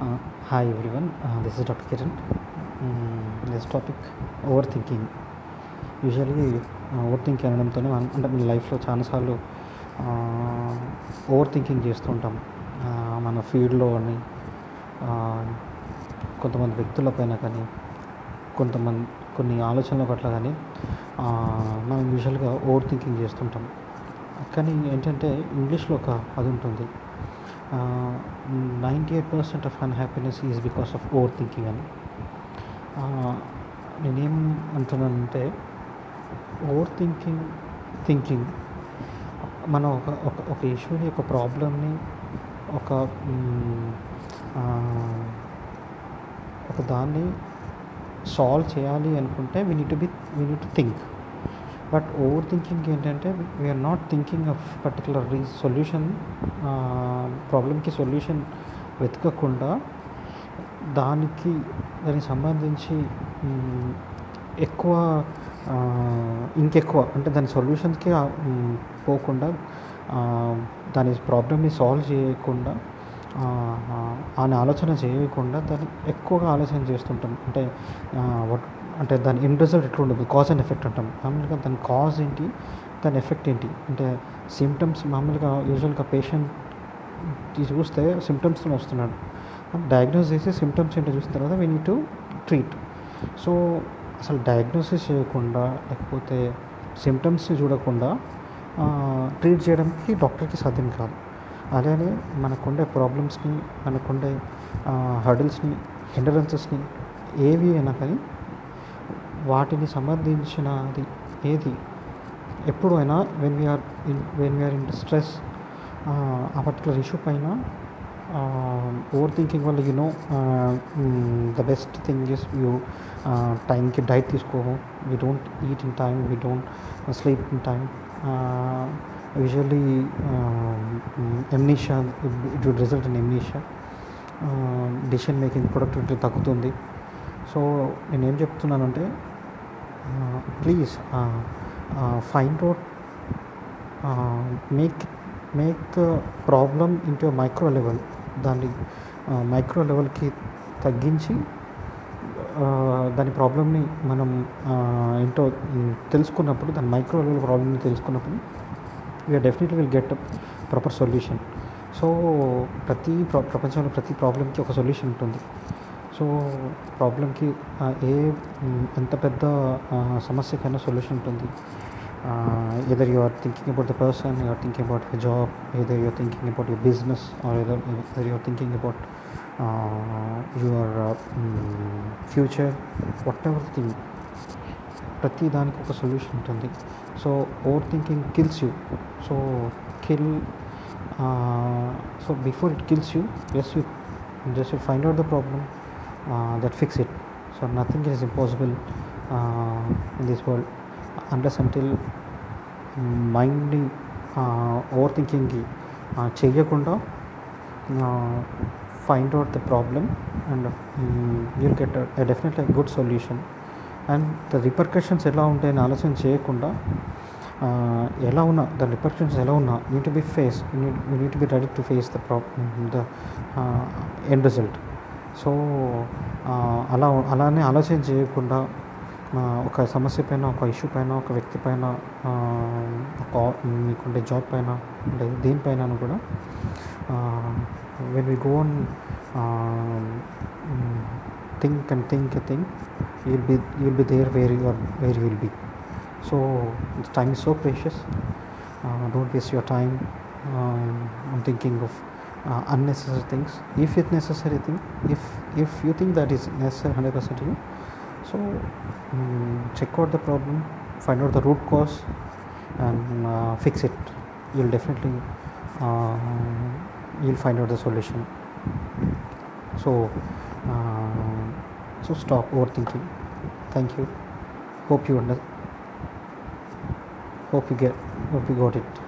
Uh, hi everyone, uh, this is Dr. Kiran. Mm, this topic overthinking. Usually over think అనడంతోనే మనం అంటే మన లైఫ్లో చాలాసార్లు ఓవర్ థింకింగ్ చేస్తుంటాం మన ఫీల్డ్లో అని uh, కొంతమంది వ్యక్తులపైన కానీ కొంతమంది కొన్ని ఆలోచనల పట్ల కానీ uh, మనం యూజువల్గా ఓవర్ థింకింగ్ చేస్తుంటాం కానీ ఏంటంటే ఇంగ్లీష్లో ఒక అది ఉంటుంది ninety eight percent of unhappiness is because of over thinking అని. ఆ, నేనేం అంటున్నానంటే ఓవర్ థింకింగ్ థింకింగ్ మనం ఒక ఒక ఒక ఇష్యూని ఒక ప్రాబ్లమ్ని ఒక ఒక దాన్ని సాల్వ్ చేయాలి అనుకుంటే we need to be we need to think but over thinking ఏంటంటే we are not thinking of particular re solution ప్రాబ్లంకి సొల్యూషన్ వెతకకుండా దానికి దానికి సంబంధించి ఎక్కువ ఇంకెక్కువ అంటే దాని సొల్యూషన్స్కి పోకుండా దాని ప్రాబ్లమ్ని సాల్వ్ చేయకుండా ఆ, అని ఆలోచన చేయకుండా దాన్ని ఎక్కువగా ఆలోచన చేస్తుంటాం. అంటే ఆ, అంటే దాని ఎండ్ రిజల్ట్ ఎట్లా ఉండదు కాజ్ అండ్ ఎఫెక్ట్ అంటాం. మామూలుగా దాని కాజ్ ఏంటి? దాని ఎఫెక్ట్ ఏంటి? అంటే సిమ్టమ్స్ మామూలుగా యూజువల్గా పేషెంట్ చూస్తే సిమ్టమ్స్తో వస్తున్నాడు. డయాగ్నోస్ చేసి సిమ్టమ్స్ ఏంటో చూసిన తర్వాత we need to treat so అసలు డయాగ్నోసిస్ చేయకుండా లేకపోతే సిమ్టమ్స్ని చూడకుండా ట్రీట్ చేయడానికి డాక్టర్కి సాధ్యం కాదు. అలానే మనకుండే ప్రాబ్లమ్స్ని మనకుండే హర్డిల్స్ని హిండరెన్సెస్ని ఏవి అయినా కానీ వాటిని సమర్థించినది ఏది? ఎప్పుడైనా when we are in when we are in stress ఆ పర్టికులర్ ఇష్యూ పైన ఓవర్ థింకింగ్ వల్ల you know the best thing is you టైంకి డైట్ తీసుకో we don't eat in time we don't sleep in time usually amnesia it would result in amnesia decision making productivity తగ్గుతుంది. So నేనేం చెప్తున్నానంటే please find out make make the problem into micro level దాన్ని micro లెవెల్కి తగ్గించి దాని ప్రాబ్లమ్ని మనం ఏంటో తెలుసుకున్నప్పుడు దాని మైక్రో లెవెల్ ప్రాబ్లమ్ని తెలుసుకున్నప్పుడు we are definitely will get proper solution so ప్రతి ప్రపంచంలో ప్రతి ప్రాబ్లమ్కి ఒక సొల్యూషన్ ఉంటుంది. సో ప్రాబ్లంకి ఏ ఎంత పెద్ద సమస్యకైనా సొల్యూషన్ ఉంటుంది. Either you are thinking about the person you are thinking about your job either you are thinking about your business or either either you are thinking about your future whatever thing ప్రతి దానికి ఒక solution ఉంటుంది. So over thinking kills you so kill so before it kills you as you just you find out the problem that fix it so nothing is impossible in this world unless until మైండ్ని over థింకింగ్కి చేయకుండా find out the problem and you'll get definitely good solution and the repercussions ఎలా ఉంటాయని ఆలోచన చేయకుండా ఎలా ఉన్నా the repercussions ఎలా ఉన్నా need to be face you need to be ready to face the problem the end result so అలా అలానే ఆలోచన చేయకుండా ఒక సమస్య పైన ఒక ఇష్యూ పైన ఒక వ్యక్తి పైన ఒక మీకుంటే జాబ్ పైన అంటే దీనిపైన కూడా when we gonna think and think a thing you'll be you'll be there where your where you will be so time is so precious don't waste your time thinking of uh, unnecessary things. If it's necessary thing if if you think that is necessary 100% to you so um, check out the problem find out the root cause and uh, fix it. You'll definitely uh, you'll find out the solution. So uh, so stop overthinking. Thank you. Hope you under hope you get hope you got it